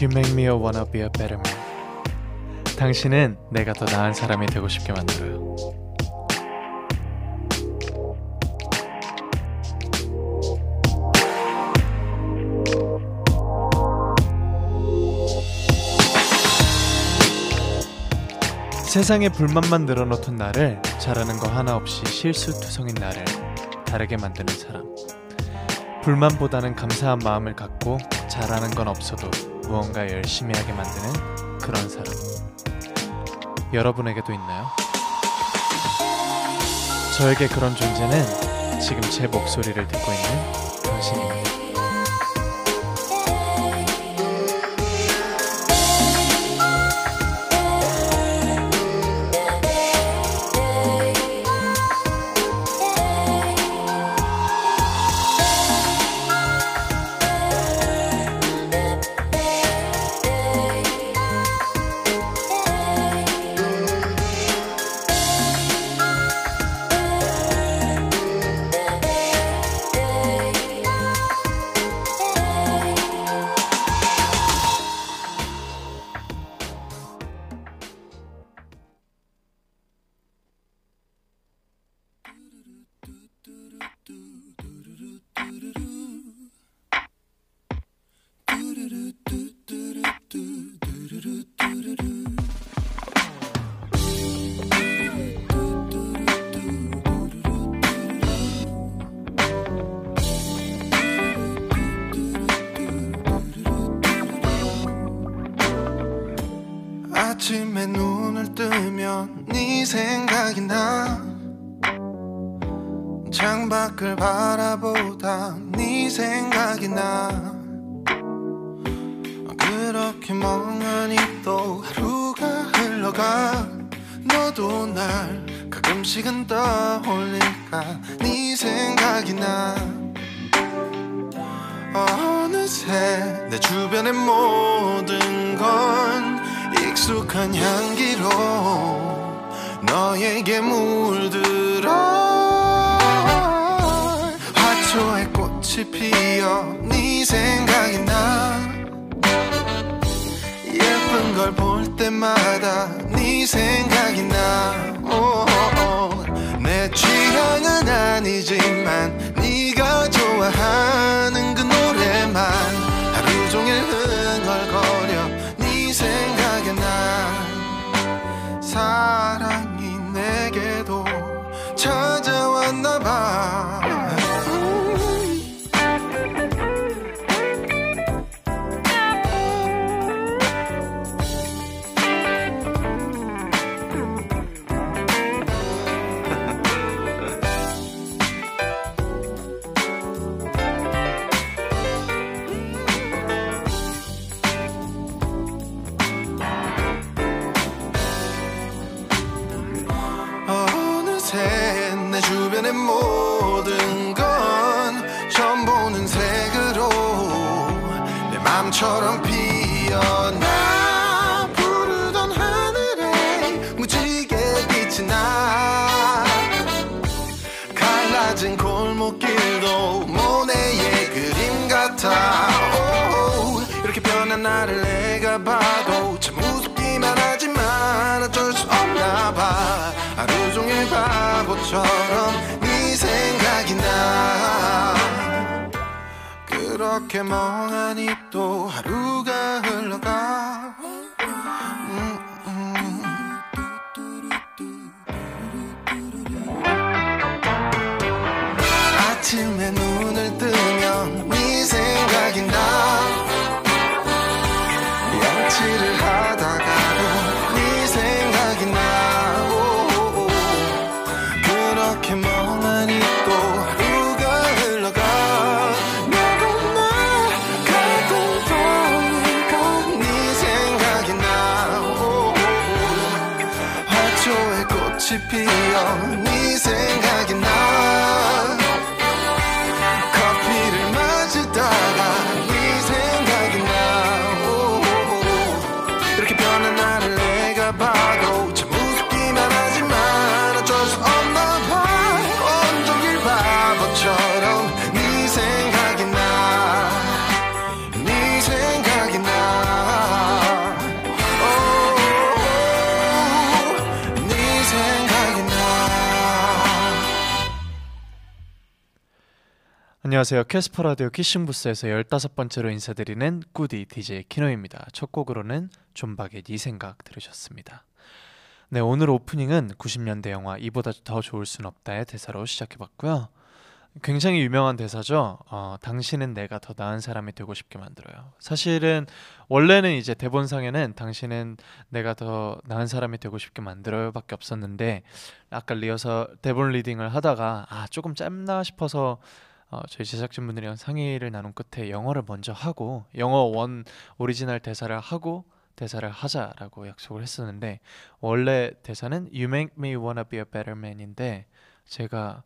You make me wanna be a better man. 당신은 내가 더 나은 사람이 되고 싶게 만들어요. 세상에 불만만 늘어놓던 나를 잘하는 거 하나 없이 실수투성인 나를 다르게 만드는 사람. 불만보다는 감사한 마음을 갖고 잘하는 건 없어도 무언가 열심히 하게 만드는 그런 사람. 여러분에게도 있나요? 저에게 그런 존재는 지금 제 목소리를 듣고 있는 당신입니다. 그렇게 멍하니 또 하루가 흘러가 음, 음. 아침에 눈을 뜨면 네생 안녕하세요. 캐스퍼 라디오 키싱 부스에서 15번째로 인사드리는 꾸디 DJ 키노입니다. 첫 곡으로는 존박의 네 생각 들으셨습니다. 네, 오늘 오프닝은 90년대 영화 이보다 더 좋을 순 없다의 대사로 시작해 봤고요. 굉장히 유명한 대사죠. 어, 당신은 내가 더 나은 사람이 되고 싶게 만들어요. 사실은 원래는 이제 대본상에는 당신은 내가 더 나은 사람이 되고 싶게 만들어요밖에 없었는데 아까 리허설 대본 리딩을 하다가 아 조금 짧나 싶어서 어, 저희 제작진분들이랑 상의를 나눈 끝에 영어를 먼저 하고 영어 원 오리지널 대사를 하고 대사를 하자라고 약속을 했었는데 원래 대사는 You make me wanna be a better man인데 제가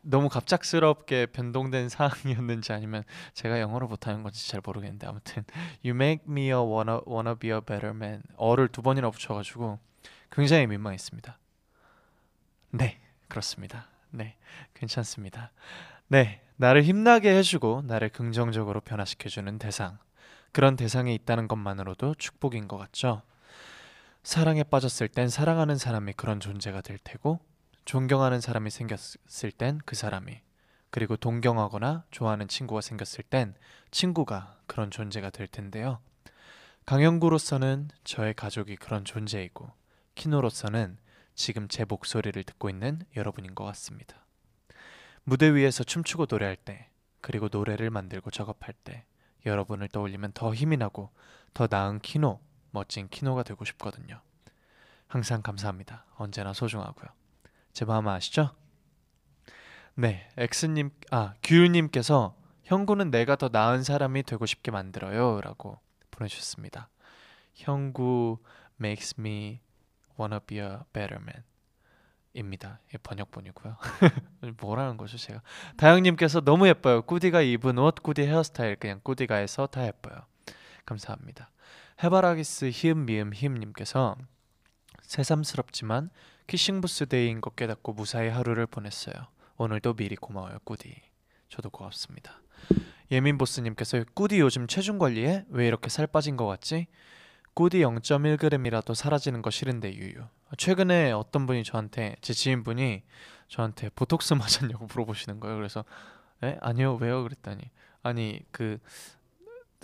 너무 갑작스럽게 변동된 상황이었는지 아니면 제가 영어를 못하는 건지 잘 모르겠는데 아무튼 You make me a wanna, wanna be a better man. a를 두 번이나 붙여가지고 굉장히 민망했습니다. 네 그렇습니다 네, 괜찮습니다. 네, 나를 힘나게 해주고 나를 긍정적으로 변화시켜주는 대상. 그런 대상이 있다는 것만으로도 축복인 것 같죠. 사랑에 빠졌을 땐 사랑하는 사람이 그런 존재가 될 테고, 존경하는 사람이 생겼을 땐 그 사람이, 그리고 동경하거나 좋아하는 친구가 생겼을 땐 친구가 그런 존재가 될 텐데요. 강영구로서는 저의 가족이 그런 존재이고, 키노로서는 지금 제 목소리를 듣고 있는 여러분인 것 같습니다. 무대 위에서 춤추고 노래할 때, 그리고 노래를 만들고 작업할 때, 여러분을 떠올리면 더 힘이 나고 더 나은 키노, 멋진 키노가 되고 싶거든요. 항상 감사합니다. 언제나 소중하고요. 제 마음 아시죠? 네, 엑스님, 아 규율님께서 형구는 내가 더 나은 사람이 되고 싶게 만들어요 라고 보내주셨습니다. 형구 makes me wanna be a better man. 입니다. 번역본이고요. 뭐라는 거죠, 제가? 다영님께서 너무 예뻐요. 꾸디가 입은 옷, 꾸디 헤어스타일 그냥 꾸디가 해서 다 예뻐요. 감사합니다. 해바라기스 히음 미음 히음님께서 새삼스럽지만 키싱부스 데이인 것 깨닫고 무사히 하루를 보냈어요. 오늘도 미리 고마워요, 꾸디. 저도 고맙습니다. 예민 보스님께서 꾸디 요즘 체중 관리해? 왜 이렇게 살 빠진 것 같지? 꾸디 0.1g이라도 사라지는 거 싫은데 유유. 최근에 어떤 분이 저한테 제 지인분이 저한테 보톡스 맞았냐고 물어보시는 거예요. 그래서 에? 아니요 왜요? 그랬더니 아니 그그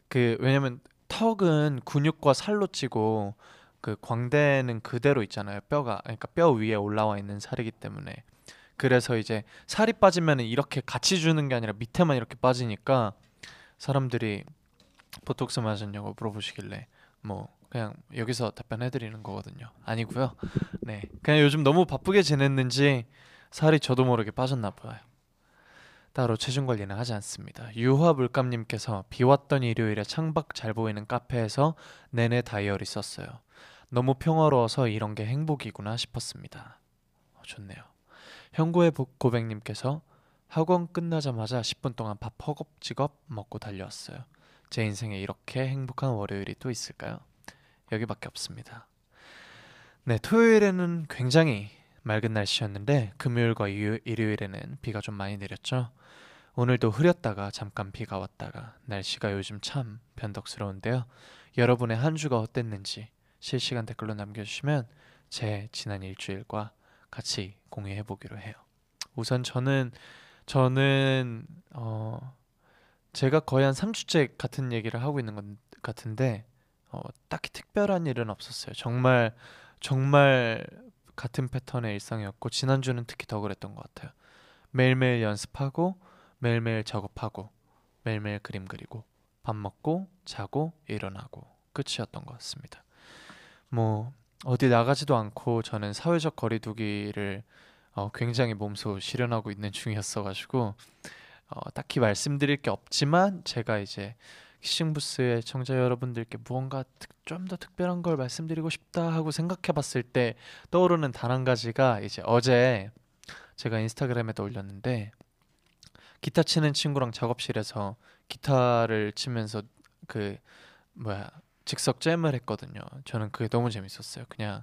그 왜냐면 턱은 근육과 살로 찌고 그 광대는 그대로 있잖아요. 뼈가 그러니까 뼈 위에 올라와 있는 살이기 때문에 그래서 이제 살이 빠지면 이렇게 같이 주는 게 아니라 밑에만 이렇게 빠지니까 사람들이 보톡스 맞았냐고 물어보시길래 뭐 그냥 여기서 답변해 드리는 거거든요. 아니고요. 네. 그냥 요즘 너무 바쁘게 지냈는지 살이 저도 모르게 빠졌나 봐요. 따로 체중 관리는 하지 않습니다. 유화 물감님께서 비 왔던 일요일에 창밖 잘 보이는 카페에서 내내 다이어리 썼어요. 너무 평화로워서 이런 게 행복이구나 싶었습니다. 어, 좋네요. 형구의 고백님께서 학원 끝나자마자 10분 동안 밥 허겁지겁 먹고 달려왔어요. 제 인생에 이렇게 행복한 월요일이 또 있을까요? 여기밖에 없습니다. 네, 토요일에는 굉장히 맑은 날씨였는데 금요일과 일요일에는 비가 좀 많이 내렸죠. 오늘도 흐렸다가 잠깐 비가 왔다가 날씨가 요즘 참 변덕스러운데요. 여러분의 한 주가 어땠는지 실시간 댓글로 남겨주시면 제 지난 일주일과 같이 공유해 보기로 해요. 우선 저는 저는 어 제가 거의 한 3주째 같은 얘기를 하고 있는 것 같은데 어, 딱히 특별한 일은 없었어요. 정말 정말 같은 패턴의 일상이었고 지난주는 특히 더 그랬던 것 같아요. 매일매일 연습하고 매일매일 작업하고 매일매일 그림 그리고 밥 먹고 자고 일어나고 끝이었던 것 같습니다. 뭐 어디 나가지도 않고 저는 사회적 거리두기를 어, 굉장히 몸소 실현하고 있는 중이었어가지고 어, 딱히 말씀드릴 게 없지만 제가 이제 키싱부스의 청자 여러분들께 무언가 좀 더 특별한 걸 말씀드리고 싶다 하고 생각해 봤을 때 떠오르는 단 한 가지가 이제 어제 제가 인스타그램에도 올렸는데 기타 치는 친구랑 작업실에서 기타를 치면서 그 뭐야 즉석 jam을 했거든요. 저는 그게 너무 재밌었어요. 그냥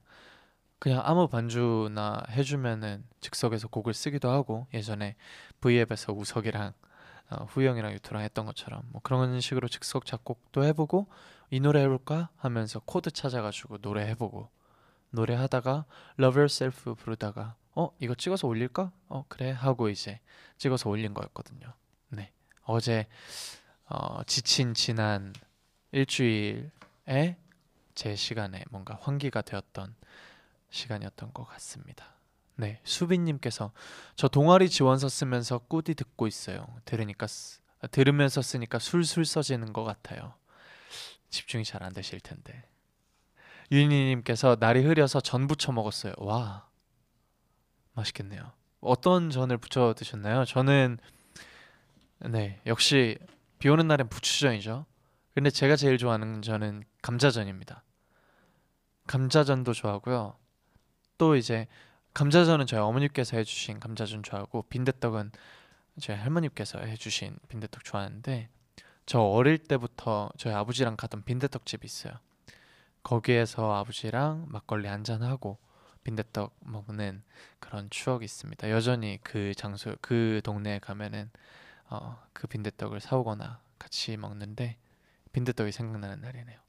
그냥 아무 반주나 해주면은 즉석에서 곡을 쓰기도 하고 예전에 V앱에서 우석이랑 어, 후이 형이랑 유토랑 했던 것처럼 뭐 그런 식으로 즉석 작곡도 해보고 이 노래 해볼까 하면서 코드 찾아가지고 노래 해보고 노래하다가 Love Yourself 부르다가 어 이거 찍어서 올릴까? 어 그래 하고 이제 찍어서 올린 거였거든요. 어제 어, 지친 지난 일주일에 제 시간에 뭔가 환기가 되었던 시간이었던 것 같습니다. 네, 수빈님께서 저 동아리 지원서 쓰면서 꾸디 듣고 있어요. 들으니까 쓰, 아, 들으면서 쓰니까 술술 써지는 것 같아요. 집중이 잘 안 되실 텐데. 유니님께서 날이 흐려서 전 부쳐 먹었어요. 와, 맛있겠네요. 어떤 전을 부쳐 드셨나요? 저는 네 역시 비 오는 날엔 부추전이죠. 근데 제가 제일 좋아하는 전은 감자전입니다. 감자전도 좋아하고요. 또 이제 감자전은 저희 어머니께서 해주신 감자전 좋아하고 빈대떡은 저희 할머니께서 해주신 빈대떡 좋아하는데 저 어릴 때부터 저희 아버지랑 가던 빈대떡 집이 있어요. 거기에서 아버지랑 막걸리 한잔 하고 빈대떡 먹는 그런 추억이 있습니다. 여전히 그 장소 그 동네에 가면은 어, 그 빈대떡을 사오거나 같이 먹는데 빈대떡이 생각나는 날이네요.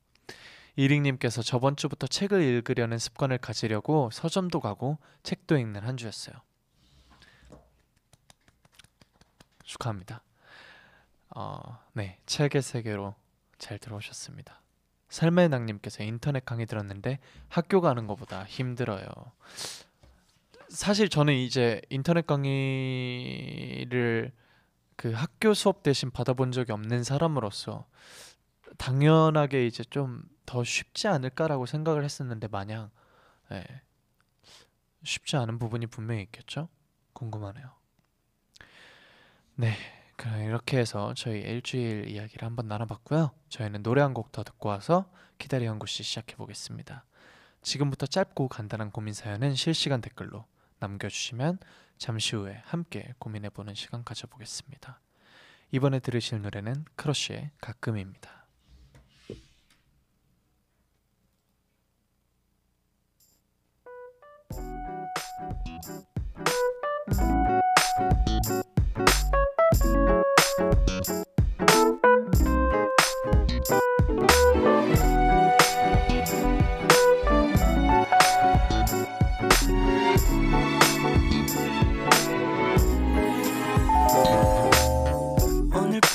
이링님께서 저번 주부터 책을 읽으려는 습관을 가지려고 서점도 가고 책도 읽는 한 주였어요. 축하합니다. 어, 네, 책의 세계로 잘 들어오셨습니다. 삶의 낭님께서 인터넷 강의 들었는데 학교 가는 것보다 힘들어요. 사실 저는 이제 인터넷 강의를 그 학교 수업 대신 받아본 적이 없는 사람으로서 당연하게 이제 좀 더 쉽지 않을까라고 생각을 했었는데 마냥 예, 쉽지 않은 부분이 분명히 있겠죠? 궁금하네요. 네, 그럼 이렇게 해서 저희 일주일 이야기를 한번 나눠봤고요. 저희는 노래 한 곡 더 듣고 와서 기다리 연구 씨 시작해 보겠습니다. 지금부터 짧고 간단한 고민 사연은 실시간 댓글로 남겨주시면 잠시 후에 함께 고민해보는 시간 가져보겠습니다. 이번에 들으실 노래는 크러쉬의 가끔입니다.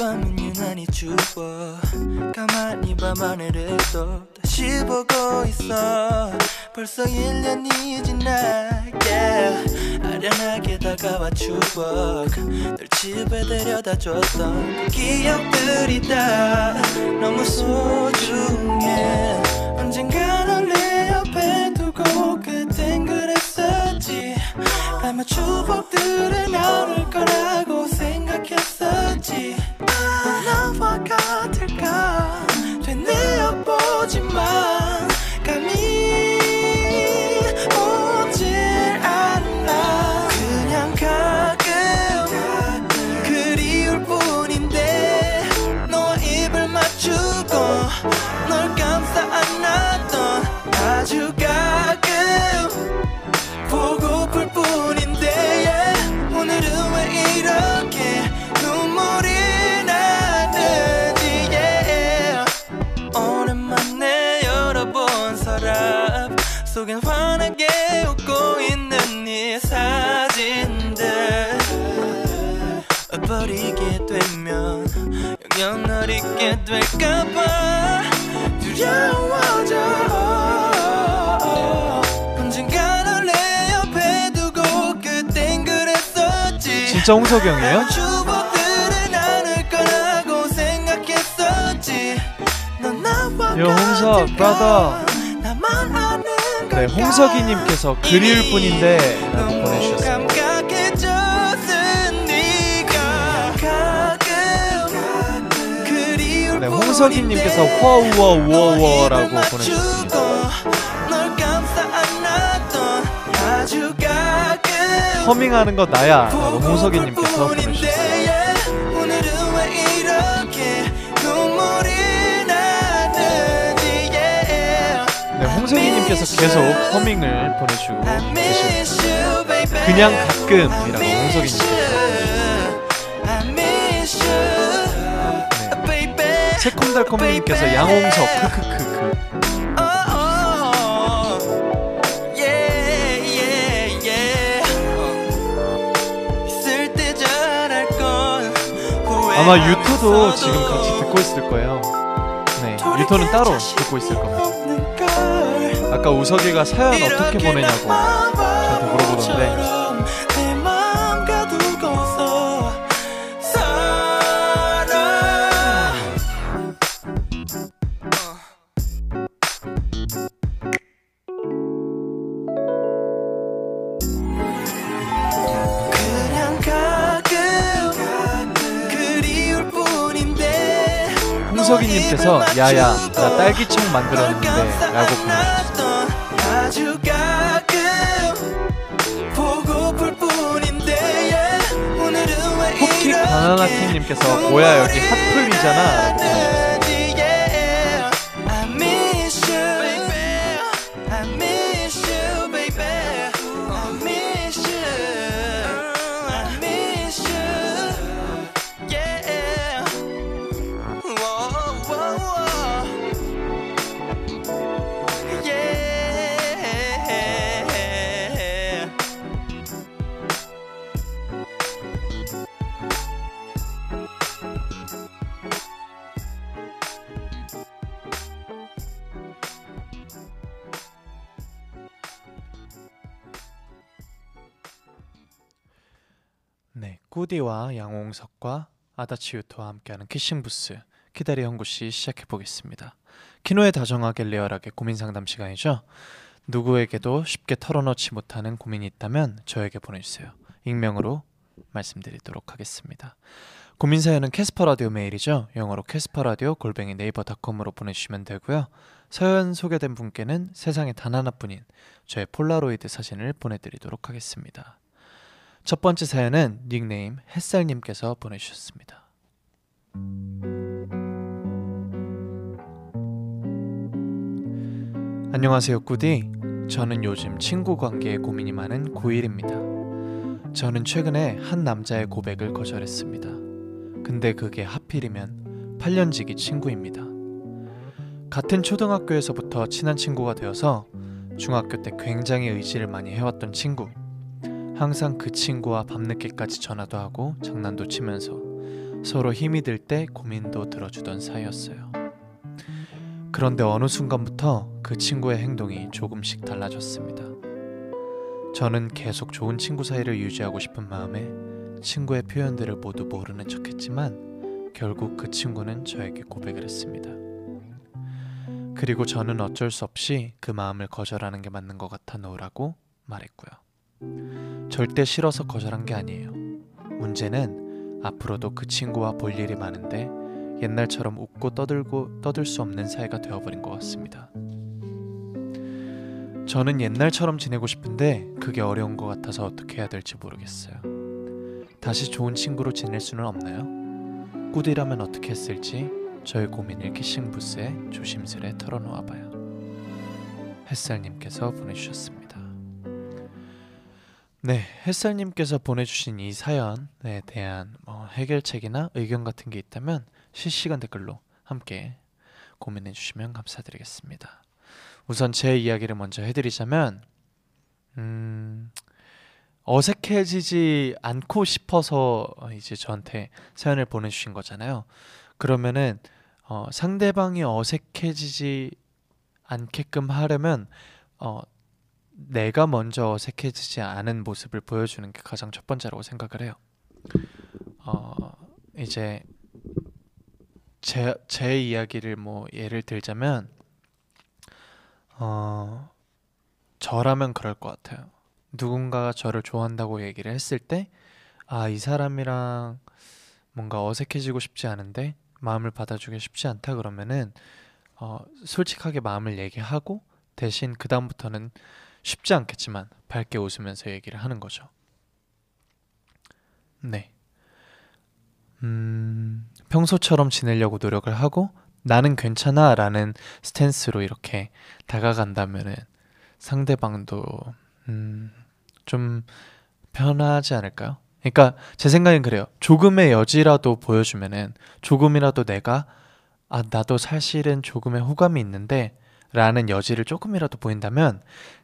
밤은 유난히 추워. 가만히 밤하늘을 또 다시 보고 있어. 벌써 1년이 지나 yeah. 아련하게 다가와 추억 널 집에 데려다 줬던 그 기억들이 다 너무 소중해 언젠가 널내 옆에 두고 그땐 그랬었지 아마 추억들은 나올 거라고 진짜 나와 요, 홍석, 아는 네? 홍석이님께서 그리울 뿐인데 라고 네가 가끔 그리울 네, 홍석이님께서 뿐인데 허우워우워워라고 너의 입을 보내주셨습니다. 허밍하는 거 나야 라고 홍석이님께서 보내주셨어요. 네, 홍석이님께서 계속 허밍을 보내주고 계십니다. 그냥 가끔이라고 홍석이님께서 네. baby. 새콤달콤님께서 양홍석 크크크크 아마 유토도 지금 같이 듣고 있을 거예요. 네, 유토는 따로 듣고 있을 겁니다. 아까 우석이가 사연 어떻게 보내냐고 저한테 물어보던데 홍석이님께서 야야 나 딸기청 만들었는데 라고 보내주셨어요. 쿠키 바나나킹님께서 뭐야 여기 핫플이잖아 라고 보내주셨어요. 양홍석과 아다치 유토와 함께하는 키싱 부스 키다리 형구 씨 시작해 보겠습니다. 키노의 다정하게 리얼하게 고민 상담 시간이죠. 누구에게도 쉽게 털어놓지 못하는 고민이 있다면 저에게 보내주세요. 익명으로 말씀드리도록 하겠습니다. 고민 사연은 캐스퍼 라디오 메일이죠. 영어로 캐스퍼 라디오 골뱅이 네이버닷컴으로 보내주시면 되고요. 사연 소개된 분께는 세상에 단 하나뿐인 저의 폴라로이드 사진을 보내드리도록 하겠습니다. 첫 번째 사연은 닉네임 햇살님께서 보내주셨습니다. 안녕하세요, 꾸디. 저는 요즘 친구 관계에 고민이 많은 고1입니다. 저는 최근에 한 남자의 고백을 거절했습니다. 근데 그게 하필이면 8년지기 친구입니다. 같은 초등학교에서부터 친한 친구가 되어서 중학교 때 굉장히 의지를 많이 해왔던 친구. 항상 그 친구와 밤늦게까지 전화도 하고 장난도 치면서 서로 힘이 들 때 고민도 들어주던 사이였어요. 그런데 어느 순간부터 그 친구의 행동이 조금씩 달라졌습니다. 저는 계속 좋은 친구 사이를 유지하고 싶은 마음에 친구의 표현들을 모두 모르는 척했지만 결국 그 친구는 저에게 고백을 했습니다. 그리고 저는 어쩔 수 없이 그 마음을 거절하는 게 맞는 것 같아 놓으라고 말했고요. 절대 싫어서 거절한 게 아니에요. 문제는 앞으로도 그 친구와 볼 일이 많은데 옛날처럼 웃고 떠들고 떠들 수 없는 사이가 되어버린 것 같습니다. 저는 옛날처럼 지내고 싶은데 그게 어려운 것 같아서 어떻게 해야 될지 모르겠어요. 다시 좋은 친구로 지낼 수는 없나요? 꾸디라면 어떻게 했을지 저의 고민을 키싱 부스에 조심스레 털어놓아봐요. 햇살님께서 보내주셨습니다. 네, 햇살님께서 보내주신 이 사연에 대한 뭐 해결책이나 의견 같은 게 있다면 실시간 댓글로 함께 고민해 주시면 감사드리겠습니다. 우선 제 이야기를 먼저 해드리자면 음, 어색해지지 않고 싶어서 이제 저한테 사연을 보내주신 거잖아요. 그러면은 어, 상대방이 어색해지지 않게끔 하려면 어, 내가 먼저 어색해지지 않은 모습을 보여주는 게 가장 첫 번째라고 생각을 해요. 어, 이제 제, 제 이야기를 뭐 예를 들자면 어, 저라면 그럴 것 같아요. 누군가가 저를 좋아한다고 얘기를 했을 때 아, 이 사람이랑 뭔가 어색해지고 싶지 않은데 마음을 받아주기 쉽지 않다 그러면은 어, 솔직하게 마음을 얘기하고 대신 그 다음부터는 쉽지 않겠지만 밝게 웃으면서 얘기를 하는 거죠. 네. 음, 평소처럼 지내려고 노력을 하고 나는 괜찮아 라는 스탠스로 이렇게 다가간다면은 상대방도 음, 좀 편하지 않을까요? 그러니까 제 생각엔 그래요. 조금의 여지라도 보여주면은 조금이라도 내가 아 나도 사실은 조금의 호감이 있는데 라는 여지를 조금이라도 보인다면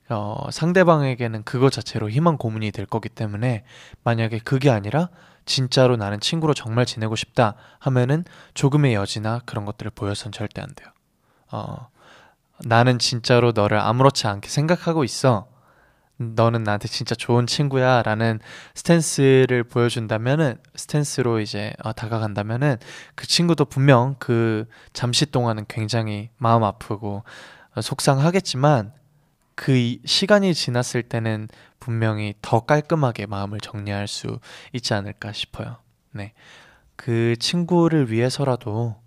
어, 상대방에게는 그거 자체로 희망 고문이 될 거기 때문에 만약에 그게 아니라 진짜로 나는 친구로 정말 지내고 싶다 하면은 조금의 여지나 그런 것들을 보여선 절대 안 돼요. 어, 나는 진짜로 너를 아무렇지 않게 생각하고 있어. 너는 나한테 진짜 좋은 친구야 라는 스탠스를 보여준다면은 스탠스로 이제 어, 다가간다면은 그 친구도 분명 그 잠시 동안은 굉장히 마음 아프고 어, 속상하겠지만 그 시간이 지났을 때는 분명히 더 깔끔하게 마음을 정리할 수 있지 않을까 싶어요. 네. 그 친구를 위해서라도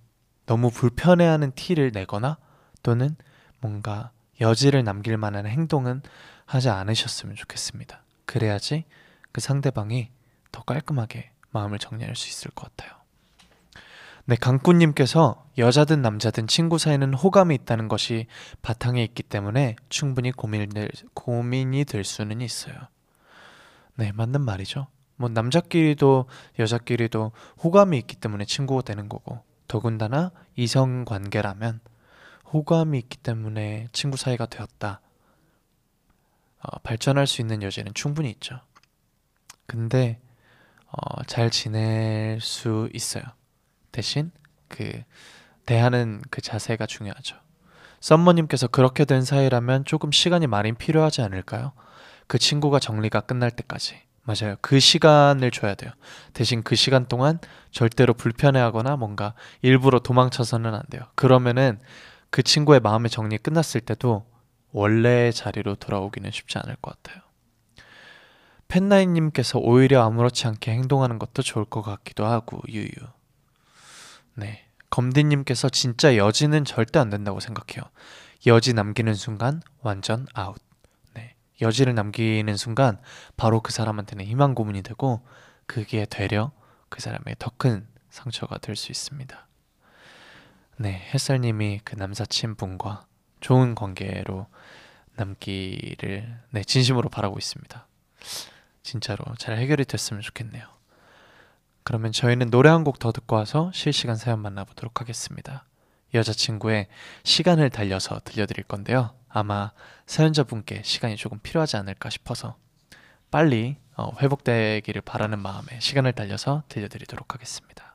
너무 불편해하는 티를 내거나 또는 뭔가 여지를 남길 만한 행동은 하지 않으셨으면 좋겠습니다. 그래야지 그 상대방이 더 깔끔하게 마음을 정리할 수 있을 것 같아요. 네, 강꾸님께서 여자든 남자든 친구 사이는 호감이 있다는 것이 바탕에 있기 때문에 충분히 고민될, 고민이 될 수는 있어요. 네, 맞는 말이죠. 뭐 남자끼리도 여자끼리도 호감이 있기 때문에 친구가 되는 거고 더군다나 이성 관계라면 호감이 있기 때문에 친구 사이가 되었다. 어, 발전할 수 있는 여지는 충분히 있죠. 근데 어, 잘 지낼 수 있어요. 대신 그 대하는 그 자세가 중요하죠. 썸머님께서 그렇게 된 사이라면 조금 시간이 많이 필요하지 않을까요? 그 친구가 정리가 끝날 때까지. 맞아요. 그 시간을 줘야 돼요. 대신 그 시간 동안 절대로 불편해하거나 뭔가 일부러 도망쳐서는 안 돼요. 그러면은 그 친구의 마음의 정리 끝났을 때도 원래 자리로 돌아오기는 쉽지 않을 것 같아요. 펜나인님께서 오히려 아무렇지 않게 행동하는 것도 좋을 것 같기도 하고 유유. 네, 검디님께서 진짜 여지는 절대 안 된다고 생각해요. 여지 남기는 순간 완전 아웃. 네, 여지를 남기는 순간 바로 그 사람한테는 희망 고문이 되고 그게 되려 그 사람의 더 큰 상처가 될 수 있습니다. 네, 햇살님이 그 남사친 분과 좋은 관계로 남기를 네, 진심으로 바라고 있습니다. 진짜로 잘 해결이 됐으면 좋겠네요. 그러면 저희는 노래 한 곡 더 듣고 와서 실시간 사연 만나보도록 하겠습니다. 여자친구의 시간을 달려서 들려드릴 건데요. 아마 사연자분께 시간이 조금 필요하지 않을까 싶어서 빨리 어, 회복되기를 바라는 마음에 시간을 달려서 들려드리도록 하겠습니다.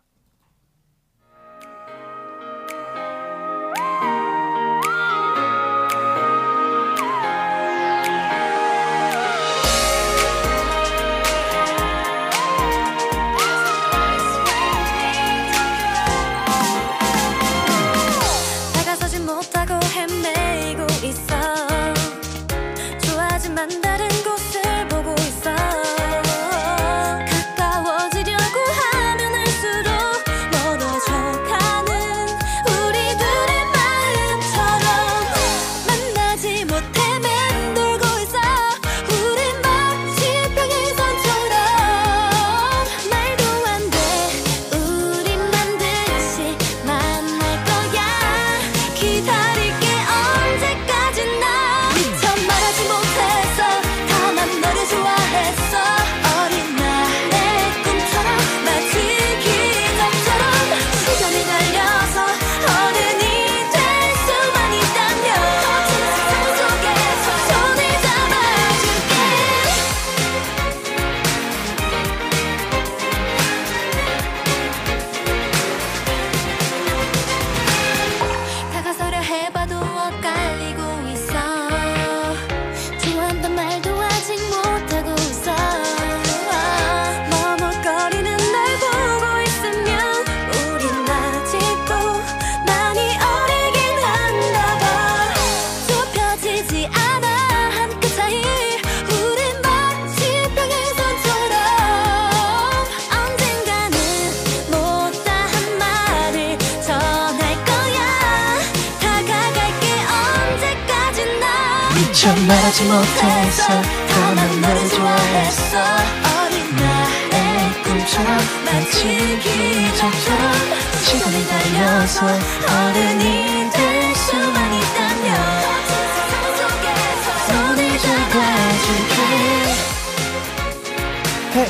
헤이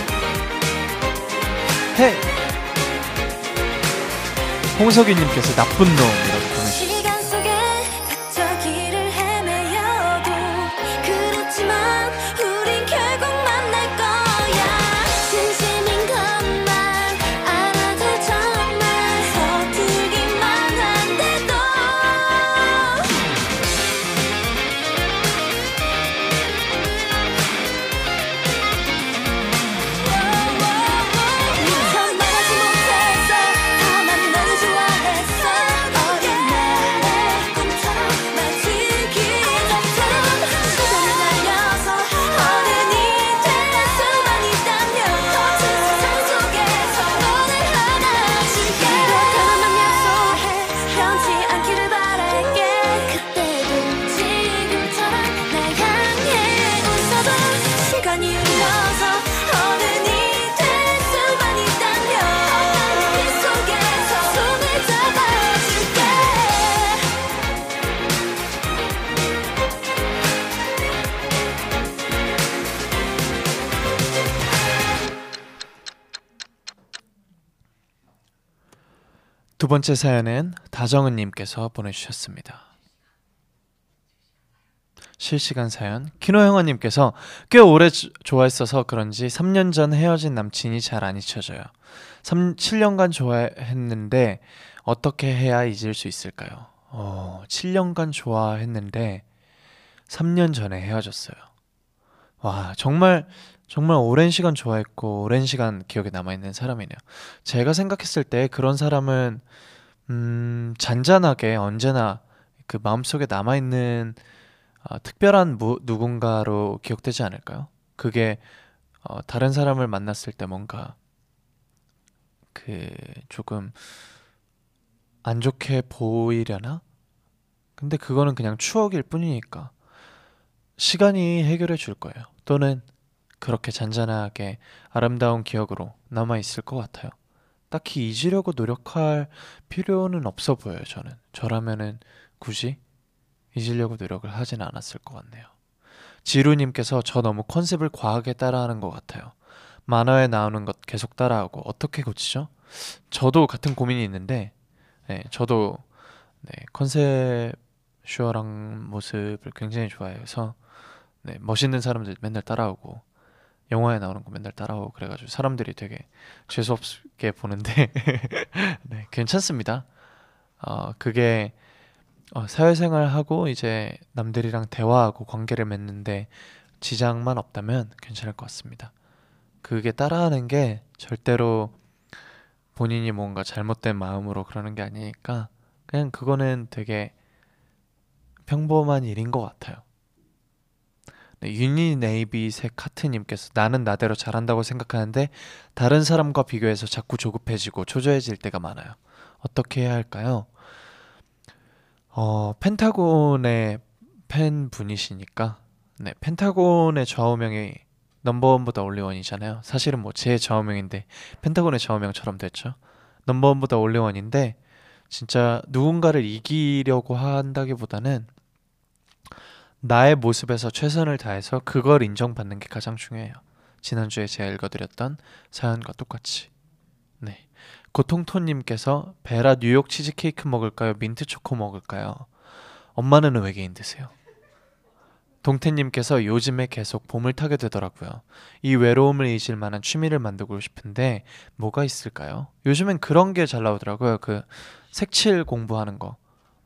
헤이 홍석희님께서 나쁜 놈이라고 두 번째 사연은 다정은님께서 보내주셨습니다. 실시간 사연 키노형아님께서 꽤 오래 주- 좋아했어서 그런지 3년 전 헤어진 남친이 잘 안 잊혀져요. 3, 7년간 좋아했는데 어떻게 해야 잊을 수 있을까요? 어, 7년간 좋아했는데 3년 전에 헤어졌어요. 와 정말 정말 오랜 시간 좋아했고 오랜 시간 기억에 남아 있는 사람이네요. 제가 생각했을 때 그런 사람은 음, 잔잔하게 언제나 그 마음속에 남아 있는 아, 특별한 무, 누군가로 기억되지 않을까요? 그게 어, 다른 사람을 만났을 때 뭔가 그 조금 안 좋게 보이려나? 근데 그거는 그냥 추억일 뿐이니까 시간이 해결해 줄 거예요. 또는 그렇게 잔잔하게 아름다운 기억으로 남아 있을 것 같아요. 딱히 잊으려고 노력할 필요는 없어 보여요. 저는 저라면은 굳이 잊으려고 노력을 하진 않았을 것 같네요. 지루님께서 저 너무 컨셉을 과하게 따라하는 것 같아요. 만화에 나오는 것 계속 따라하고 어떻게 고치죠? 저도 같은 고민이 있는데, 네, 저도 네, 컨셉 슈어랑 모습을 굉장히 좋아해서 네, 멋있는 사람들 맨날 따라오고 영화에 나오는 거 맨날 따라오고 그래가지고 사람들이 되게 재수 없게 보는데 네, 괜찮습니다. 어, 그게 어, 사회생활하고 이제 남들이랑 대화하고 관계를 맺는데 지장만 없다면 괜찮을 것 같습니다. 그게 따라하는 게 절대로 본인이 뭔가 잘못된 마음으로 그러는 게 아니니까 그냥 그거는 되게 평범한 일인 것 같아요. 네, 유니 네이비색 카트님께서 나는 나대로 잘한다고 생각하는데 다른 사람과 비교해서 자꾸 조급해지고 초조해질 때가 많아요. 어떻게 해야 할까요? 어, 펜타곤의 팬 분이시니까 네, 펜타곤의 좌우명이 넘버원보다 올리원이잖아요. 사실은 뭐 제 좌우명인데 펜타곤의 좌우명처럼 됐죠. 넘버원보다 올리원인데 진짜 누군가를 이기려고 한다기보다는 나의 모습에서 최선을 다해서 그걸 인정받는 게 가장 중요해요. 지난주에 제가 읽어드렸던 사연과 똑같이. 네. 고통토님께서 베라 뉴욕 치즈케이크 먹을까요? 민트 초코 먹을까요? 엄마는 외계인 드세요. 동태님께서 요즘에 계속 봄을 타게 되더라고요. 이 외로움을 잊을 만한 취미를 만들고 싶은데 뭐가 있을까요? 요즘엔 그런 게 잘 나오더라고요. 그 색칠 공부하는 거.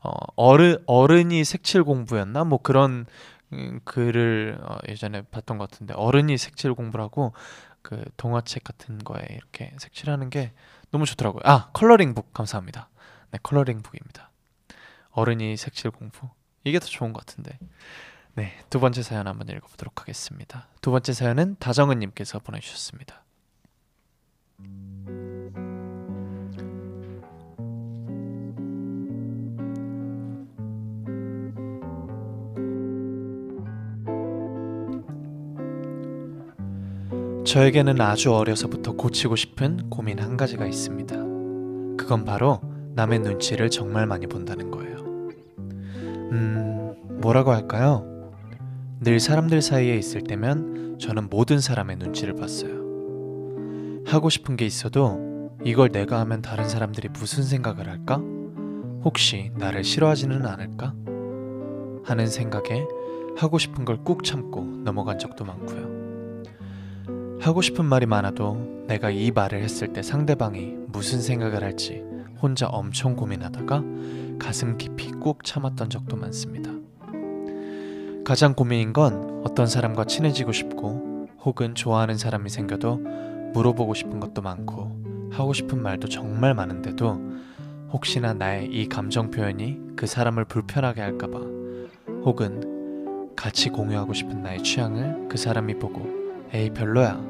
어, 어른 어른이 색칠 공부였나? 뭐 그런 음, 글을 어, 예전에 봤던 것 같은데 어른이 색칠 공부를 하고 그 동화책 같은 거에 이렇게 색칠하는 게 너무 좋더라고요. 아 컬러링북 감사합니다. 네 컬러링북입니다. 어른이 색칠 공부 이게 더 좋은 것 같은데. 네, 두 번째 사연 한번 읽어보도록 하겠습니다. 두 번째 사연은 다정은님께서 보내주셨습니다. 저에게는 아주 어려서부터 고치고 싶은 고민 한 가지가 있습니다. 그건 바로 남의 눈치를 정말 많이 본다는 거예요. 음, 뭐라고 할까요? 늘 사람들 사이에 있을 때면 저는 모든 사람의 눈치를 봤어요. 하고 싶은 게 있어도 이걸 내가 하면 다른 사람들이 무슨 생각을 할까? 혹시 나를 싫어하지는 않을까? 하는 생각에 하고 싶은 걸 꾹 참고 넘어간 적도 많고요. 하고 싶은 말이 많아도 내가 이 말을 했을 때 상대방이 무슨 생각을 할지 혼자 엄청 고민하다가 가슴 깊이 꾹 참았던 적도 많습니다. 가장 고민인 건 어떤 사람과 친해지고 싶고 혹은 좋아하는 사람이 생겨도 물어보고 싶은 것도 많고 하고 싶은 말도 정말 많은데도 혹시나 나의 이 감정 표현이 그 사람을 불편하게 할까봐 혹은 같이 공유하고 싶은 나의 취향을 그 사람이 보고 에이 별로야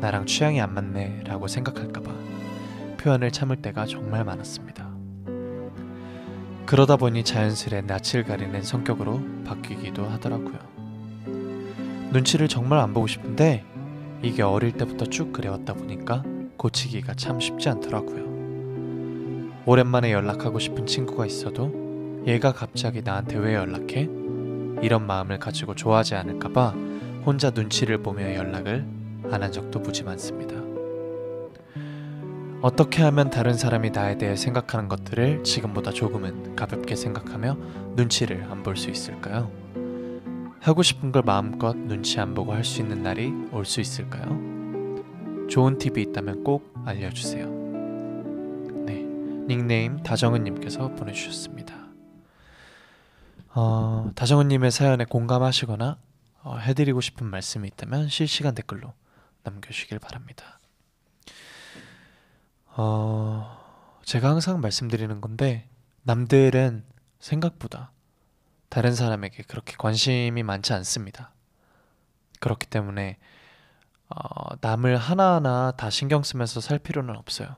나랑 취향이 안 맞네 라고 생각할까봐 표현을 참을 때가 정말 많았습니다. 그러다 보니 자연스레 낯을 가리는 성격으로 바뀌기도 하더라고요. 눈치를 정말 안 보고 싶은데 이게 어릴 때부터 쭉 그래왔다 보니까 고치기가 참 쉽지 않더라고요. 오랜만에 연락하고 싶은 친구가 있어도 얘가 갑자기 나한테 왜 연락해? 이런 마음을 가지고 좋아하지 않을까봐 혼자 눈치를 보며 연락을 안 한 적도 무지 많습니다. 어떻게 하면 다른 사람이 나에 대해 생각하는 것들을 지금보다 조금은 가볍게 생각하며 눈치를 안 볼 수 있을까요? 하고 싶은 걸 마음껏 눈치 안 보고 할 수 있는 날이 올 수 있을까요? 좋은 팁이 있다면 꼭 알려주세요. 네, 닉네임 다정은님께서 보내주셨습니다. 어, 다정은님의 사연에 공감하시거나 어, 해드리고 싶은 말씀이 있다면 실시간 댓글로 남겨주시길 바랍니다. 어, 제가 항상 말씀드리는 건데 남들은 생각보다 다른 사람에게 그렇게 관심이 많지 않습니다. 그렇기 때문에 어, 남을 하나하나 다 신경 쓰면서 살 필요는 없어요.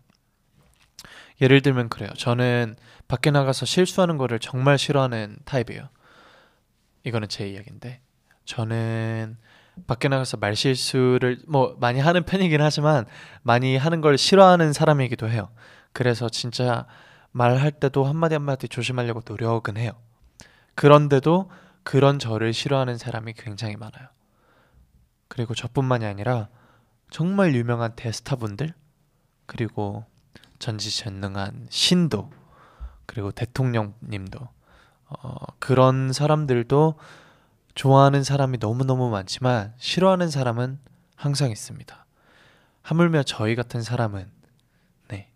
예를 들면 그래요. 저는 밖에 나가서 실수하는 거를 정말 싫어하는 타입이에요. 이거는 제 이야기인데 저는 밖에 나가서 말 실수를 뭐 많이 하는 편이긴 하지만 많이 하는 걸 싫어하는 사람이기도 해요. 그래서 진짜 말할 때도 한마디 한마디 조심하려고 노력은 해요. 그런데도 그런 저를 싫어하는 사람이 굉장히 많아요. 그리고 저뿐만이 아니라 정말 유명한 대스타분들 그리고 전지전능한 신도 그리고 대통령님도 어, 그런 사람들도 좋아하는 사람이 너무너무 많지만 싫어하는 사람은 항상 있습니다. 하물며 저희 같은 사람은 네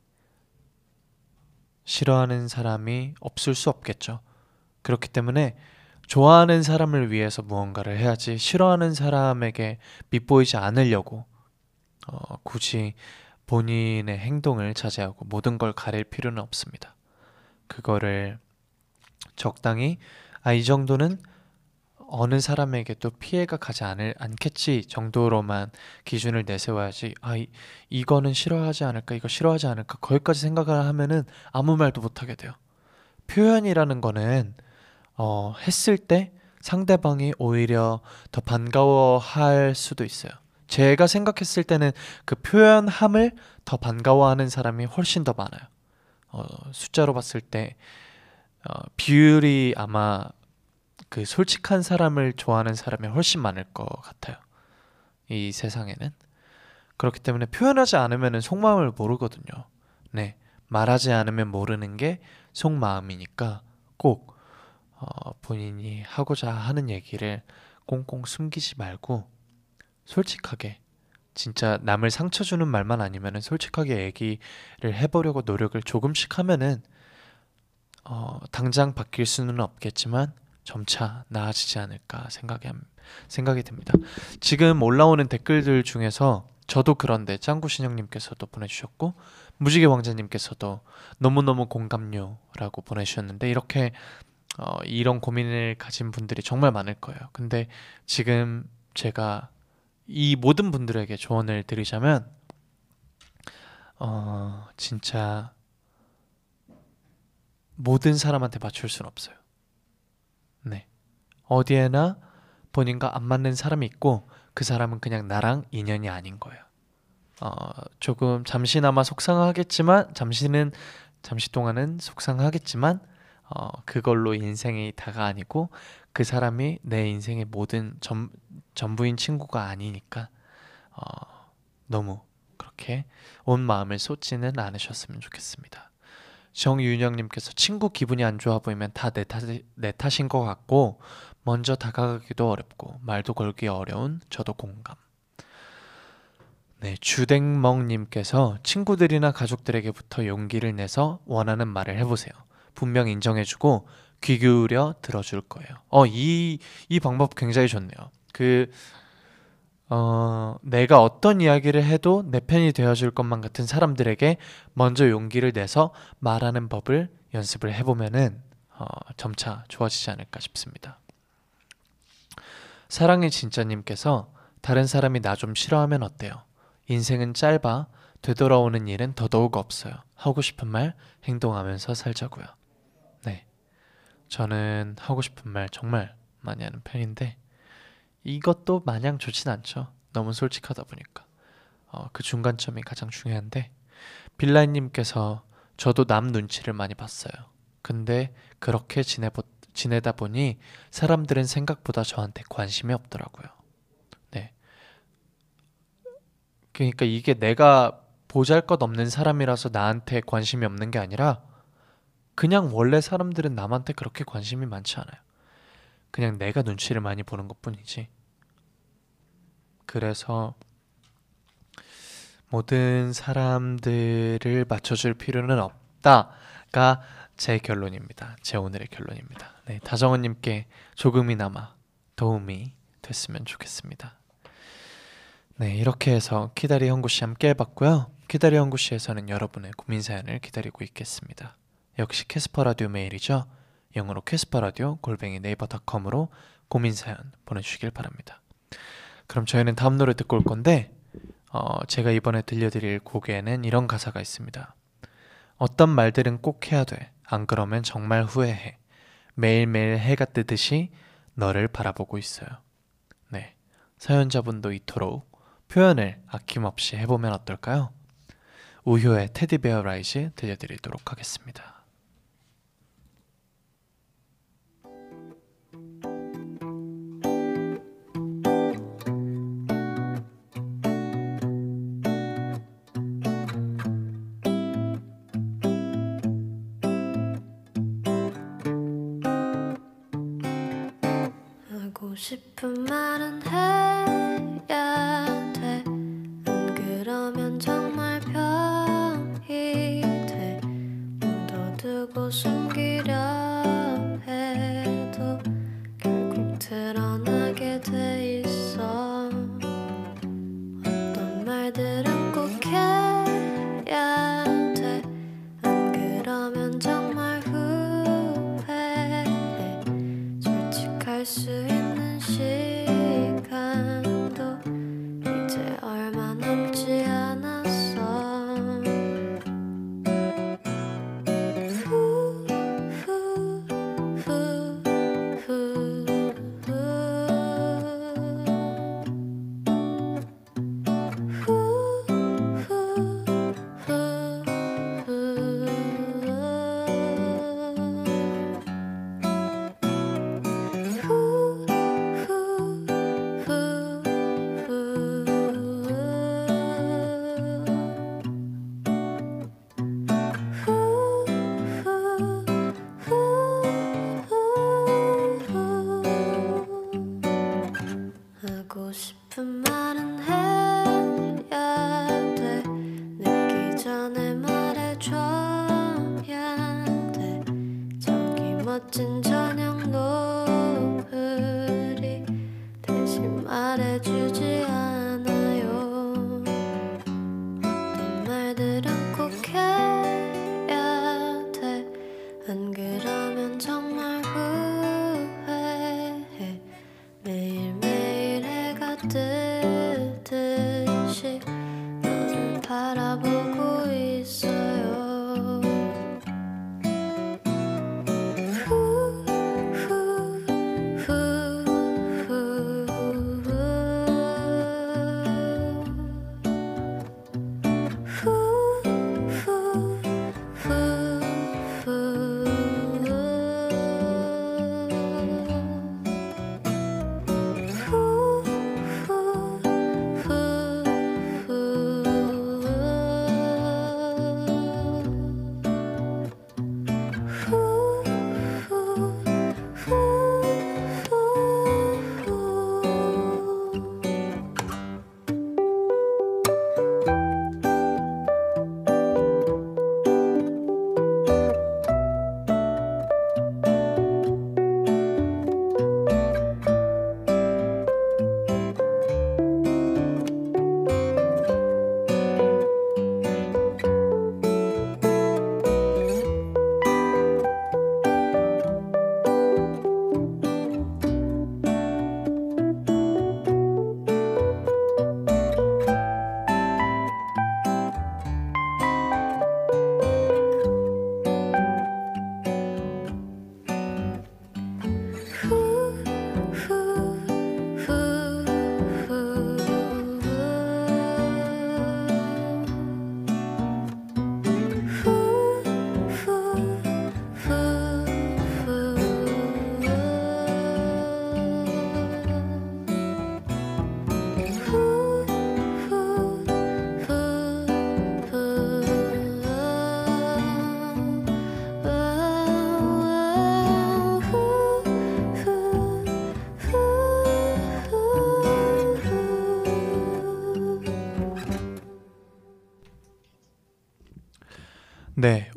싫어하는 사람이 없을 수 없겠죠. 그렇기 때문에 좋아하는 사람을 위해서 무언가를 해야지 싫어하는 사람에게 밉보이지 않으려고 어, 굳이 본인의 행동을 자제하고 모든 걸 가릴 필요는 없습니다. 그거를 적당히 아 이 정도는 어느 사람에게도 피해가 가지 않을 않겠지 정도로만 기준을 내세워야지 아 이, 이거는 싫어하지 않을까 이거 싫어하지 않을까 거기까지 생각을 하면은 아무 말도 못 하게 돼요. 표현이라는 거는 어, 했을 때 상대방이 오히려 더 반가워할 수도 있어요. 제가 생각했을 때는 그 표현함을 더 반가워하는 사람이 훨씬 더 많아요. 어, 숫자로 봤을 때 어, 비율이 아마 그 솔직한 사람을 좋아하는 사람이 훨씬 많을 것 같아요. 이 세상에는 그렇기 때문에 표현하지 않으면 속마음을 모르거든요. 네, 말하지 않으면 모르는 게 속마음이니까 꼭 어, 본인이 하고자 하는 얘기를 꽁꽁 숨기지 말고 솔직하게 진짜 남을 상처 주는 말만 아니면 솔직하게 얘기를 해보려고 노력을 조금씩 하면은 어, 당장 바뀔 수는 없겠지만 점차 나아지지 않을까 생각이 생각이 듭니다. 지금 올라오는 댓글들 중에서 저도 그런데 짱구 신영님께서도 보내주셨고 무지개 왕자님께서도 너무너무 공감요라고 보내주셨는데 이렇게 어, 이런 고민을 가진 분들이 정말 많을 거예요. 근데 지금 제가 이 모든 분들에게 조언을 드리자면 어, 진짜 모든 사람한테 맞출 수는 없어요. 네. 어디에나 본인과 안 맞는 사람이 있고 그 사람은 그냥 나랑 인연이 아닌 거예요. 어, 조금 잠시나마 속상하겠지만 잠시는 잠시 동안은 속상하겠지만 어, 그걸로 인생이 다가 아니고 그 사람이 내 인생의 모든 전, 전부인 친구가 아니니까 어, 너무 그렇게 온 마음을 쏟지는 않으셨으면 좋겠습니다. 정윤영님께서 친구 기분이 안 좋아 보이면 다내내 탓인 것 같고 먼저 다가가기도 어렵고 말도 걸기 어려운 저도 공감. 네, 주댕멍님께서 친구들이나 가족들에게부터 용기를 내서 원하는 말을 해보세요. 분명 인정해주고 귀 기울여 들어줄 거예요. 어, 이, 이 방법 굉장히 좋네요. 그, 어, 내가 어떤 이야기를 해도 내 편이 되어줄 것만 같은 사람들에게 먼저 용기를 내서 말하는 법을 연습을 해보면은, 어, 점차 좋아지지 않을까 싶습니다. 사랑의 진짜님께서 다른 사람이 나 좀 싫어하면 어때요? 인생은 짧아 되돌아오는 일은 더더욱 없어요. 하고 싶은 말 행동하면서 살자고요. 저는 하고 싶은 말 정말 많이 하는 편인데 이것도 마냥 좋진 않죠. 너무 솔직하다 보니까 어, 그 중간점이 가장 중요한데 빌라이님께서 저도 남 눈치를 많이 봤어요. 근데 그렇게 지내보, 지내다 보니 사람들은 생각보다 저한테 관심이 없더라고요. 네. 그러니까 이게 내가 보잘 것 없는 사람이라서 나한테 관심이 없는 게 아니라 그냥 원래 사람들은 남한테 그렇게 관심이 많지 않아요. 그냥 내가 눈치를 많이 보는 것 뿐이지. 그래서 모든 사람들을 맞춰줄 필요는 없다가 제 결론입니다. 제 오늘의 결론입니다. 네, 다정원님께 조금이나마 도움이 됐으면 좋겠습니다. 네, 이렇게 해서 키다리 형구 씨 함께 해봤고요. 키다리 형구 씨에서는 여러분의 고민 사연을 기다리고 있겠습니다. 역시 캐스퍼 라디오 메일이죠. 영어로 캐스퍼 라디오 골뱅이 네이버닷컴으로 고민 사연 보내주시길 바랍니다. 그럼 저희는 다음 노래 듣고 올 건데 어, 제가 이번에 들려드릴 곡에는 이런 가사가 있습니다. 어떤 말들은 꼭 해야 돼. 안 그러면 정말 후회해. 매일매일 해가 뜨듯이 너를 바라보고 있어요. 네. 사연자분도 이토록 표현을 아낌없이 해보면 어떨까요? 우효의 테디베어 라이즈 들려드리도록 하겠습니다. 싶은 말은 해 저기 멋